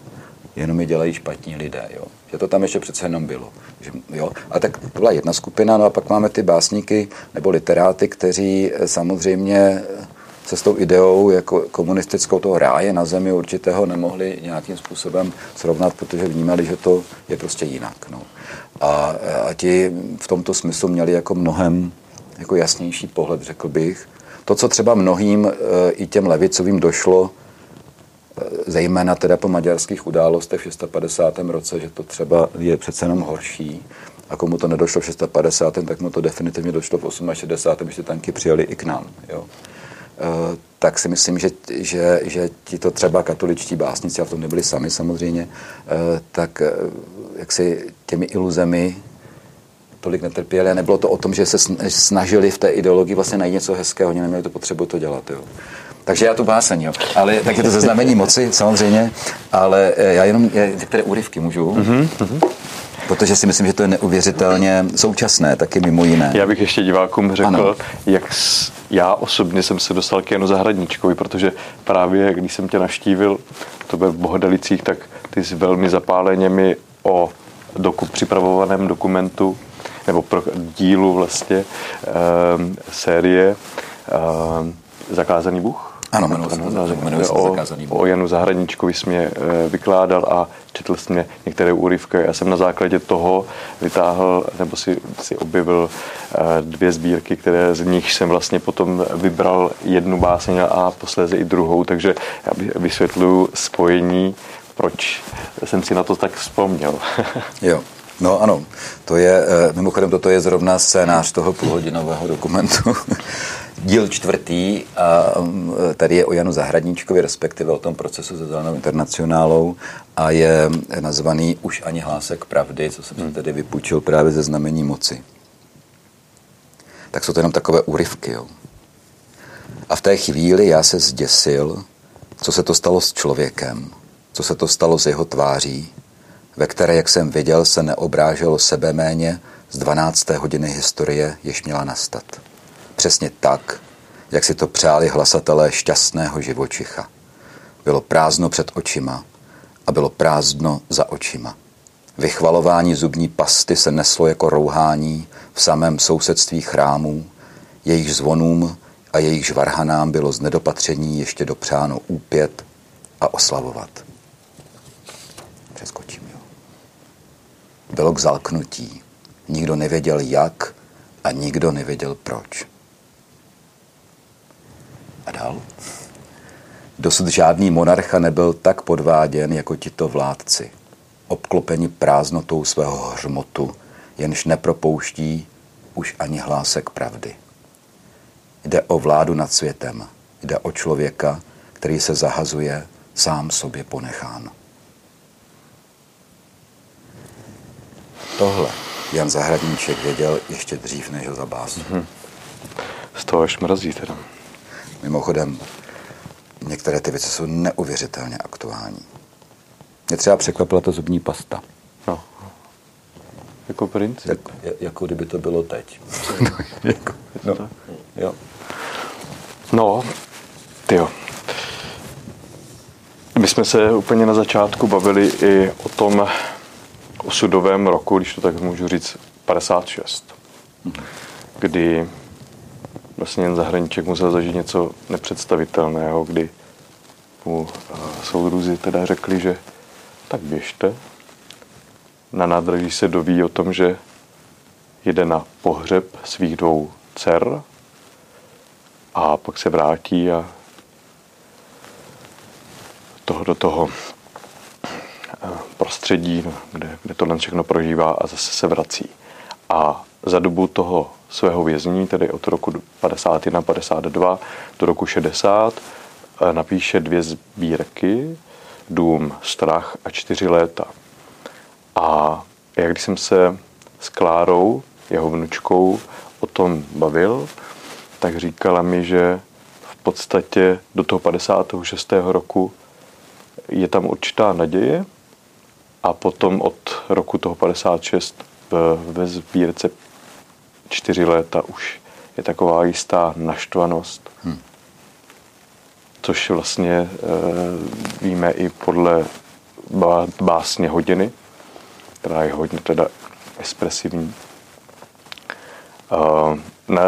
jenom je dělají špatní lidé. Jo. Že to tam ještě přece jenom bylo. Že, jo. A tak to byla jedna skupina, no a pak máme ty básníky nebo literáty, kteří eh, samozřejmě eh, se s tou ideou jako komunistickou toho ráje na zemi určitého nemohli nějakým způsobem srovnat, protože vnímali, že to je prostě jinak. No. A, a ti v tomto smyslu měli jako mnohem jako jasnější pohled, řekl bych. To, co třeba mnohým i těm levicovým došlo, zejména teda po maďarských událostech v 650. roce, že to třeba je přece jenom horší. A komu to nedošlo v 650. tak mu to definitivně došlo v 68. když ty tanky přijeli i k nám. Jo. E, tak si myslím, že, že, že ti to třeba katoličtí básnici, a v tom nebyli sami samozřejmě, e, tak e, jak si těmi iluzemi tolik netrpěli a nebylo to o tom, že se snažili v té ideologii vlastně najít něco hezkého, oni neměli to potřebu to dělat. Jo. Takže já tu báseň, jo. Ale tak je to ze znamení moci, samozřejmě, ale eh, já jenom některé úryvky můžu. Mm-hmm. Protože si myslím, že to je neuvěřitelně současné, taky mimo jiné. Já bych ještě divákům řekl, ano. jak s, já osobně jsem se dostal k Janu Zahradníčkovi, protože právě když jsem tě navštívil, to bylo v Bohodalicích, tak ty jsi velmi zapáleně mi o doku, připravovaném dokumentu nebo pro dílu vlastně e, série e, Zakázaný Bůh. Ano, jmenuje se, jmenuje se o, o Janu Zahradníčkovi jsi mě eh, vykládal a četl jsi mě některé úryvky. Já jsem na základě toho vytáhl, nebo si, si objevil eh, dvě sbírky, které z nich jsem vlastně potom vybral jednu báseň a posléze i druhou, takže já vysvětluju spojení, proč jsem si na to tak vzpomněl. jo. No ano, to je, eh, mimochodem toto je zrovna scénář toho půlhodinového dokumentu, díl čtvrtý, a um, tady je o Janu Zahradníčkovi, respektive o tom procesu se Zelenou internacionálou a je nazvaný Už ani hlásek pravdy, co jsem hmm. tedy vypůjčil právě ze znamení moci. Tak jsou to jenom takové úryvky. Jo. A v té chvíli já se zděsil, co se to stalo s člověkem, co se to stalo s jeho tváří, ve které, jak jsem viděl, se neobráželo sebe méně z 12. hodiny historie, jež měla nastat přesně tak, jak si to přáli hlasatelé šťastného živočicha. Bylo prázdno před očima a bylo prázdno za očima. Vychvalování zubní pasty se neslo jako rouhání v samém sousedství chrámů, jejich zvonům a jejich žvarhanám bylo z nedopatření ještě dopřáno úpět a oslavovat. Přeskočím, jo. Bylo k zalknutí. Nikdo nevěděl jak a nikdo nevěděl proč. A dál. Dosud žádný monarcha nebyl tak podváděn jako tito vládci, obklopeni prázdnotou svého hřmotu, jenž nepropouští už ani hlásek pravdy. Jde o vládu nad světem, jde o člověka, který se zahazuje sám sobě ponechán. Tohle Jan Zahradníček věděl ještě dřív, než ho zabásl. Mm-hmm. Z toho až mrazí teda. Mimochodem, některé ty věci jsou neuvěřitelně aktuální. Mě třeba překvapila ta zubní pasta. No. Jako princip. Jak, jako kdyby to bylo teď. no, jako, no, jo. No, jo. My jsme se úplně na začátku bavili i o tom osudovém roku, když to tak můžu říct, 56, kdy vlastně jen zahraniček musel zažít něco nepředstavitelného, kdy mu eh, soudruzi teda řekli, že tak běžte. Na nádraží se doví o tom, že jede na pohřeb svých dvou dcer a pak se vrátí a toho do toho prostředí, kde, kde tohle všechno prožívá a zase se vrací. A za dobu toho svého věznění, tedy od roku 51 52 do roku 60, eh, napíše dvě sbírky, Dům, Strach a čtyři léta. A jak když jsem se s Klárou, jeho vnučkou, o tom bavil, tak říkala mi, že v podstatě do toho 56. roku je tam určitá naděje a potom od roku toho 56 ve sbírce čtyři léta už je taková jistá naštvanost. Hmm. Což vlastně e, víme i podle básně hodiny, která je hodně teda expresivní. E, ne,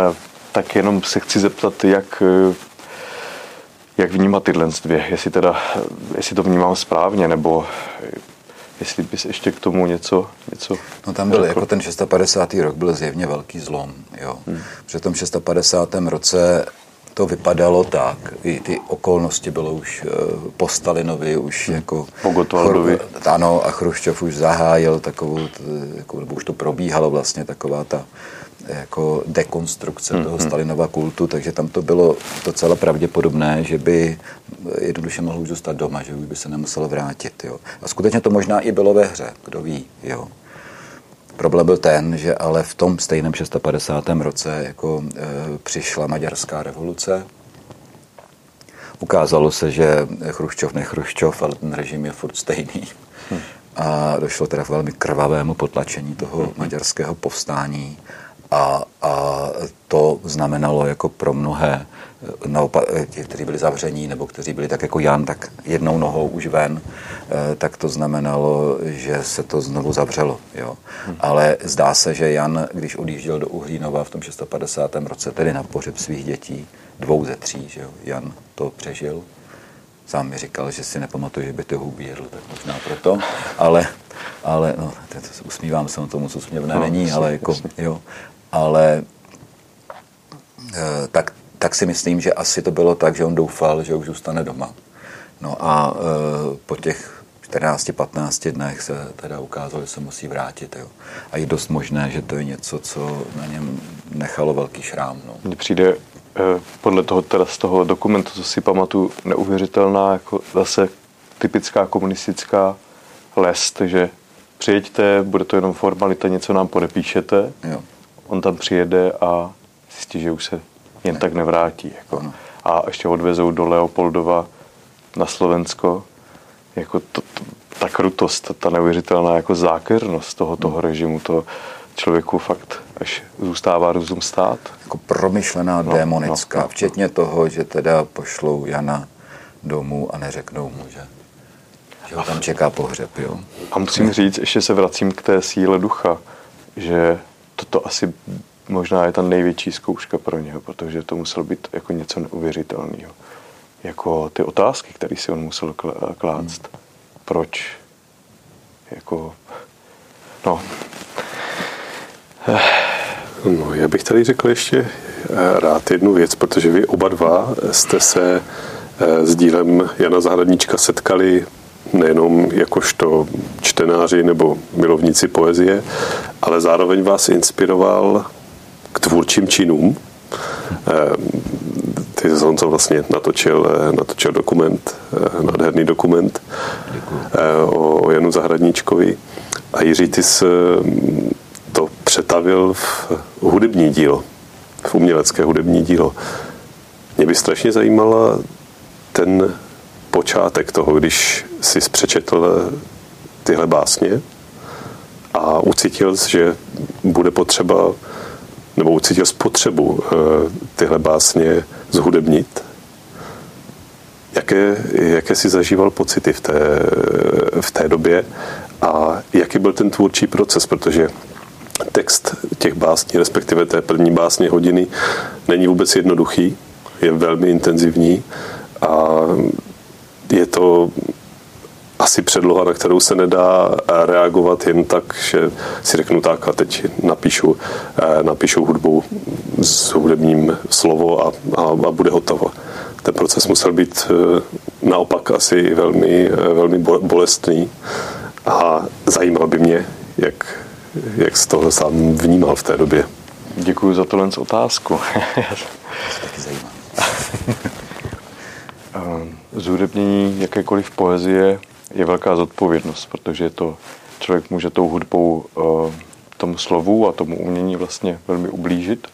tak jenom se chci zeptat, jak, jak vnímat tyhle dvě, jestli, teda, jestli to vnímám správně, nebo jestli bys ještě k tomu něco... něco no tam byl, řekl. jako ten 650. rok byl zjevně velký zlom, jo. Hmm. Při tom 650. roce to vypadalo tak, i ty okolnosti bylo už uh, po Stalinovi, už hmm. jako... Po Gotwaldovi. Ano, a Chruščov už zahájil takovou, jako, nebo už to probíhalo vlastně taková ta jako dekonstrukce mm-hmm. toho hmm. Stalinova kultu, takže tam to bylo docela pravděpodobné, že by jednoduše mohl už zůstat doma, že už by se nemusel vrátit. Jo. A skutečně to možná i bylo ve hře, kdo ví. Jo. Problém byl ten, že ale v tom stejném 650. roce jako e, přišla maďarská revoluce. Ukázalo se, že Chruščov nechruščov, ale ten režim je furt stejný. Hmm. A došlo teda k velmi krvavému potlačení toho hmm. maďarského povstání a, a to znamenalo jako pro mnohé, naopak, ti, kteří byli zavření, nebo kteří byli tak jako Jan, tak jednou nohou už ven, eh, tak to znamenalo, že se to znovu zavřelo. Jo. Hmm. Ale zdá se, že Jan, když odjížděl do Uhlínova v tom 650. roce, tedy na pohřeb svých dětí, dvou ze tří, že jo, Jan to přežil, sám mi říkal, že si nepamatuje, že by to hubí jedl, tak možná proto, ale, ale no, usmívám se na tomu, co směvné no, není, ale jako, jo, ale eh, tak, tak si myslím, že asi to bylo tak, že on doufal, že už zůstane doma. No a eh, po těch 14-15 dnech se teda ukázalo, že se musí vrátit. Jo. A je dost možné, že to je něco, co na něm nechalo velký šrám. No. Mně přijde eh, podle toho, teda z toho dokumentu, co si pamatuju, neuvěřitelná, jako zase typická komunistická lest, že přijeďte, bude to jenom formalita, něco nám podepíšete. Jo on tam přijede a zjistí, že už se jen tak nevrátí. Jako. A ještě odvezou do Leopoldova na Slovensko. Jako to, to, ta krutost, ta neuvěřitelná jako zákernost toho, toho hmm. režimu, to člověku fakt až zůstává rozum stát. Jako promyšlená no, démonická, no, no, včetně no. toho, že teda pošlou Jana domů a neřeknou mu, že, že ho tam čeká pohřeb. Jo? A musím říct, ještě se vracím k té síle ducha, že toto asi možná je ta největší zkouška pro něho, protože to muselo být jako něco neuvěřitelného. Jako ty otázky, které si on musel klást. Hmm. Proč? Jako, no. No, já bych tady řekl ještě eh, rád jednu věc, protože vy oba dva jste se eh, s dílem Jana Zahradníčka setkali nejenom jakožto čtenáři nebo milovníci poezie, ale zároveň vás inspiroval k tvůrčím činům. Eh, ty Honzo vlastně natočil, eh, natočil dokument, eh, nádherný dokument o Janu Zahradníčkovi a Jiří, ty jsi to přetavil v hudební dílo, v umělecké hudební dílo. Mě by strašně zajímala ten počátek toho, když jsi přečetl tyhle básně a ucítil, že bude potřeba, nebo ucítil spotřebu eh, tyhle básně zhudebnit. Jaké, jaké jsi zažíval pocity v té, v té době a jaký byl ten tvůrčí proces, protože text těch básní, respektive té první básně hodiny, není vůbec jednoduchý, je velmi intenzivní a je to asi předloha, na kterou se nedá reagovat jen tak, že si řeknu tak a teď napíšu, eh, napíšu hudbu s hudebním slovo a, a, a bude hotovo. Ten proces musel být eh, naopak asi velmi, eh, velmi bolestný a zajímal by mě, jak, jak z toho sám vnímal v té době. Děkuji za tohle otázku. taky zajímá. Zúdebnění jakékoliv poezie je velká zodpovědnost, protože to člověk může tou hudbou eh, tomu slovu a tomu umění vlastně velmi ublížit.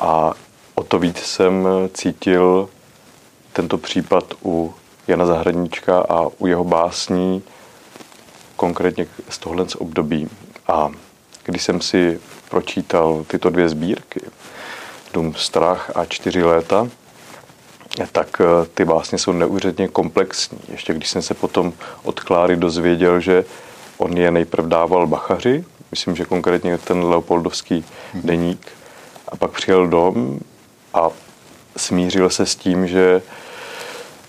A o to víc jsem cítil tento případ u Jana Zahradníčka a u jeho básní, konkrétně z tohle z období. A když jsem si pročítal tyto dvě sbírky, Dům strach a čtyři léta, tak eh, ty básně jsou neuvěřitelně komplexní. Ještě když jsem se potom od Kláry dozvěděl, že on je nejprve dával Bachaři, myslím, že konkrétně ten Leopoldovský deník, a pak přijel dom a smířil se s tím, že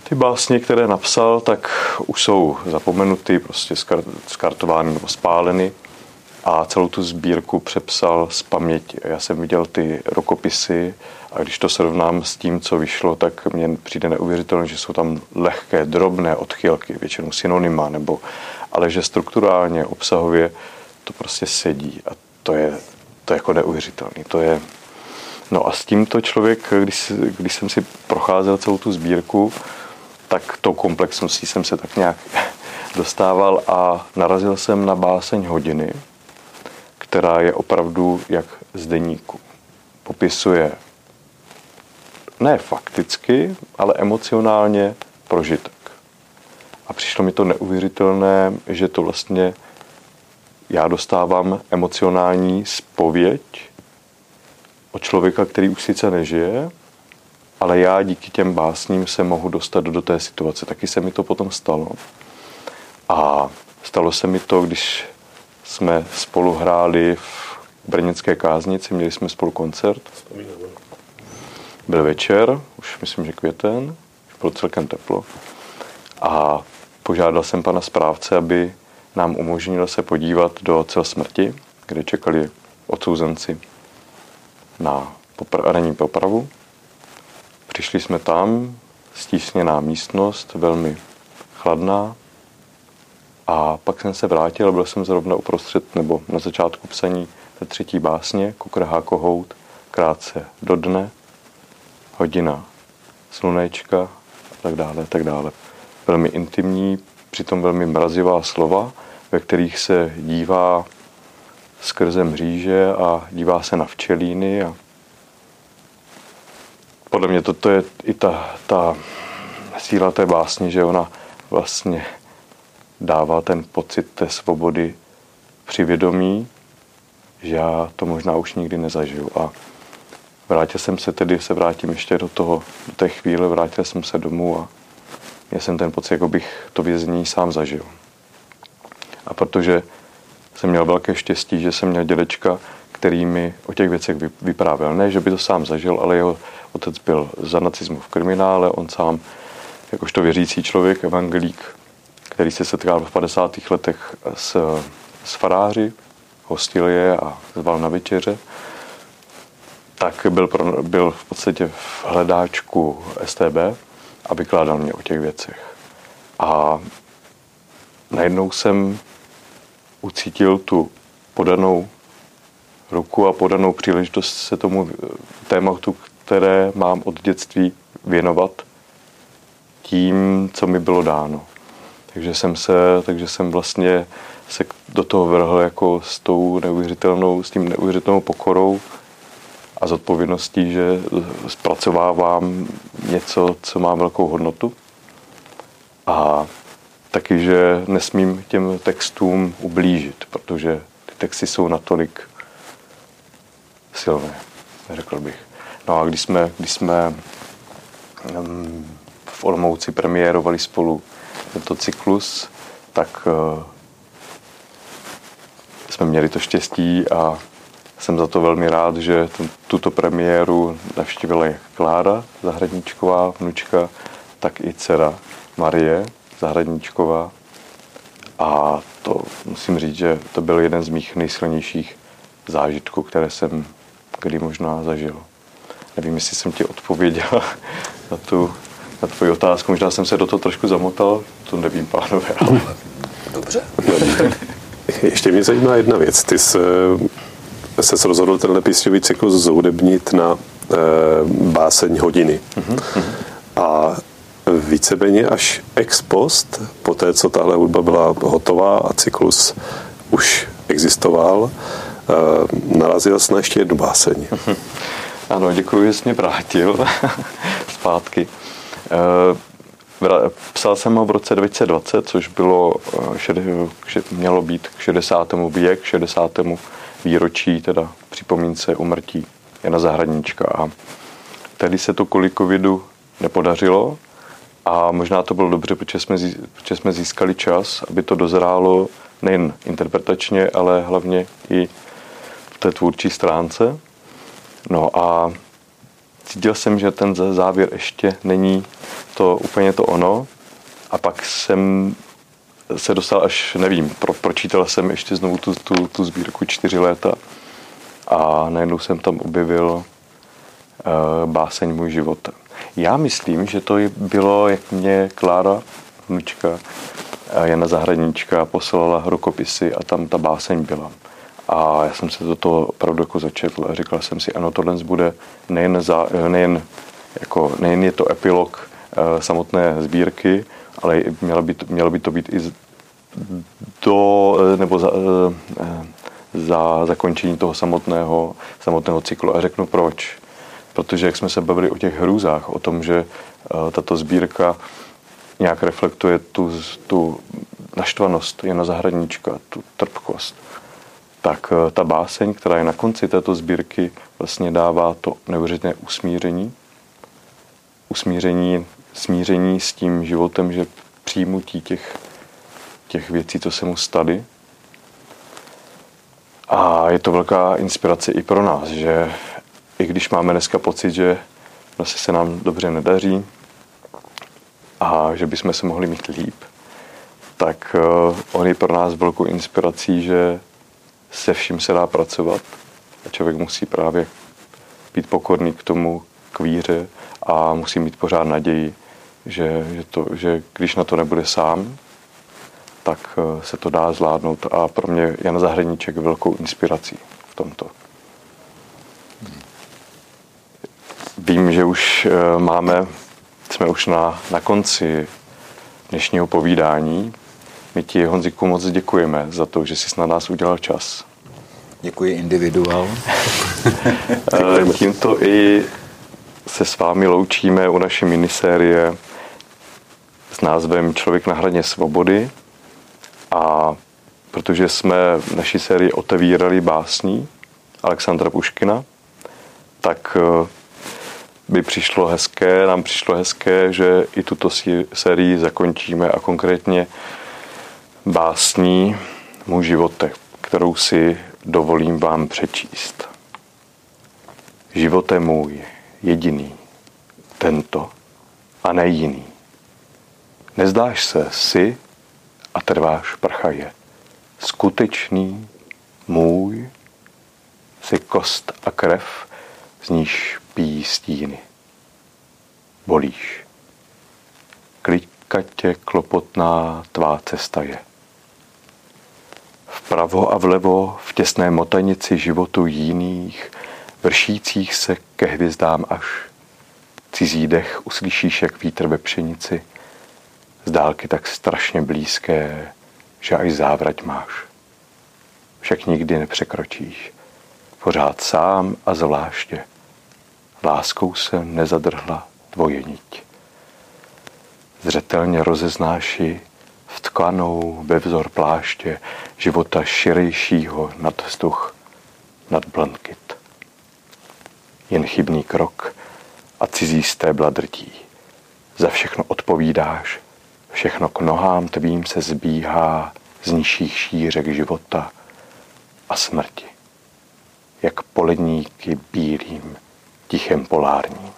ty básně, které napsal, tak už jsou zapomenuty, prostě skartovány nebo spáleny a celou tu sbírku přepsal z paměti. Já jsem viděl ty rokopisy a když to srovnám s tím, co vyšlo, tak mně přijde neuvěřitelné, že jsou tam lehké, drobné odchylky, většinou synonyma, nebo, ale že strukturálně, obsahově to prostě sedí a to je, to je jako neuvěřitelné. To je, no a s tímto člověk, když, když jsem si procházel celou tu sbírku, tak tou komplexností jsem se tak nějak dostával a narazil jsem na báseň hodiny, která je opravdu jak z deníku. Popisuje ne fakticky, ale emocionálně prožitek. A přišlo mi to neuvěřitelné, že to vlastně já dostávám emocionální spověď od člověka, který už sice nežije, ale já díky těm básním se mohu dostat do té situace. Taky se mi to potom stalo. A stalo se mi to, když jsme spolu hráli v brněnské káznici, měli jsme spolu koncert. Byl večer, už myslím, že květen, už bylo celkem teplo. A požádal jsem pana správce, aby nám umožnil se podívat do cel smrti, kde čekali odsouzenci na popra- popravu. Přišli jsme tam, stísněná místnost, velmi chladná, a pak jsem se vrátil, byl jsem zrovna uprostřed nebo na začátku psaní té třetí básně, Kukrhá kohout, krátce do dne, hodina slunečka a tak dále, tak dále. Velmi intimní, přitom velmi mrazivá slova, ve kterých se dívá skrze mříže a dívá se na včelíny a podle mě toto je i ta, ta síla té básně, že ona vlastně dává ten pocit té svobody při vědomí, že já to možná už nikdy nezažiju. A vrátil jsem se tedy, se vrátím ještě do toho, do té chvíle, vrátil jsem se domů a měl jsem ten pocit, jako bych to vězení sám zažil. A protože jsem měl velké štěstí, že jsem měl dědečka, který mi o těch věcech vyprávěl. Ne, že by to sám zažil, ale jeho otec byl za nacismu v kriminále, on sám, jakožto věřící člověk, evangelík, který se setkal v 50. letech s, s faráři, hostil je a zval na večeře, tak byl, pro, byl v podstatě v hledáčku STB a vykládal mě o těch věcech. A najednou jsem ucítil tu podanou ruku a podanou příležitost se tomu tématu, které mám od dětství věnovat tím, co mi bylo dáno. Takže jsem se, takže jsem vlastně se do toho vrhl jako s tou neuvěřitelnou, s tím neuvěřitelnou pokorou a zodpovědností, že zpracovávám něco, co má velkou hodnotu. A taky, že nesmím těm textům ublížit, protože ty texty jsou natolik silné, řekl bych. No a když jsme, když jsme mm, v Olomouci premiérovali spolu tento cyklus, tak uh, jsme měli to štěstí a jsem za to velmi rád, že tuto premiéru navštívila jak Klára Zahradníčková, vnučka, tak i dcera Marie Zahradníčková. A to musím říct, že to byl jeden z mých nejsilnějších zážitků, které jsem kdy možná zažil. Nevím, jestli jsem ti odpověděl na tu na tvoji otázku. Možná jsem se do toho trošku zamotal, to nevím, pánové. Ale... Dobře. Ještě mě zajímá jedna věc. Ty jsi se rozhodl tenhle písňový cyklus zhudebnit na e, báseň hodiny. Mm-hmm. A víceméně až ex post, po té, co tahle hudba byla hotová a cyklus už existoval, e, narazil jsi na ještě jednu báseň. Mm-hmm. Ano, děkuji, že jsi mě vrátil zpátky. E, psal jsem ho v roce 2020, což bylo, mělo být k 60. věk, 60 výročí, teda připomínce umrtí Jana Zahradníčka. A tehdy se to kvůli covidu nepodařilo a možná to bylo dobře, protože jsme, protože jsme získali čas, aby to dozrálo nejen interpretačně, ale hlavně i v té tvůrčí stránce. No a cítil jsem, že ten závěr ještě není to úplně to ono. A pak jsem se dostal až, nevím, pro, pročítal jsem ještě znovu tu, tu, tu sbírku čtyři léta a najednou jsem tam objevil uh, báseň Můj život. Já myslím, že to bylo, jak mě Klára, vnučka Jana Zahradníčka, poslala rukopisy a tam ta báseň byla. A já jsem se do toho opravdu jako začetl a říkal jsem si, ano, tohle bude nejen, za, nejen, jako, nejen je to epilog samotné sbírky, ale mělo by to, mělo by to být i do, nebo za, za zakončení toho samotného, samotného cyklu. A řeknu proč. Protože jak jsme se bavili o těch hrůzách, o tom, že eh, tato sbírka nějak reflektuje tu, tu naštvanost Jana Zahradníčka, tu trpkost, tak eh, ta báseň, která je na konci této sbírky, vlastně dává to neuvěřitelné usmíření. Usmíření, smíření s tím životem, že přijmutí těch, těch věcí, co se mu staly. A je to velká inspirace i pro nás, že i když máme dneska pocit, že vlastně se nám dobře nedaří a že bychom se mohli mít líp, tak uh, on je pro nás velkou inspirací, že se vším se dá pracovat a člověk musí právě být pokorný k tomu, k víře a musí mít pořád naději, že, že, to, že když na to nebude sám, tak eh, se to dá zvládnout a pro mě Jan Zahradníček je velkou inspirací v tomto. Vím, že už eh, máme, jsme už na, na konci dnešního povídání. My ti, Honziku, moc děkujeme za to, že jsi na nás udělal čas. Děkuji individuál. Eh, tímto i se s vámi loučíme u naší minisérie s názvem Člověk na hraně svobody. A protože jsme v naší sérii otevírali básní Alexandra Puškina, tak eh, by přišlo hezké, nám přišlo hezké, že i tuto sérii zakončíme a konkrétně básní Můj životek, kterou si dovolím vám přečíst. Živote můj, jediný, tento a ne jiný. Nezdáš se si a trváš prchaje. Skutečný, můj, si kost a krev, z níž píjí stíny. Bolíš. Klika tě klopotná tvá cesta je. Vpravo a vlevo v těsné motanici životu jiných, vršících se ke hvězdám až. Cizí dech uslyšíš, jak vítr ve pšenici, z dálky tak strašně blízké, že až závrať máš. Však nikdy nepřekročíš, pořád sám a zvláště. Láskou se nezadrhla tvoje niť. Zřetelně rozeznáš ji v tkanou ve vzor pláště života širejšího nad vzduch, nad blankit. Jen chybný krok a cizí stébla drtí. Za všechno odpovídáš, všechno k nohám tvým se zbíhá z nižších šířek života a smrti, jak poledníky bílým, tichem polárním.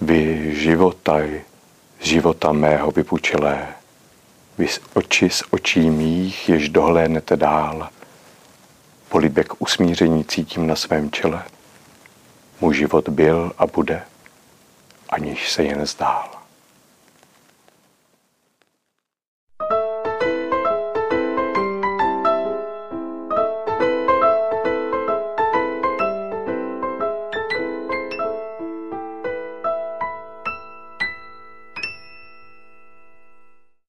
Vy životaj, života mého vypučilé, vy z oči z očí mých, jež dohlédnete dál, polibek usmíření cítím na svém čele. Můj život byl a bude, aniž se jen zdál.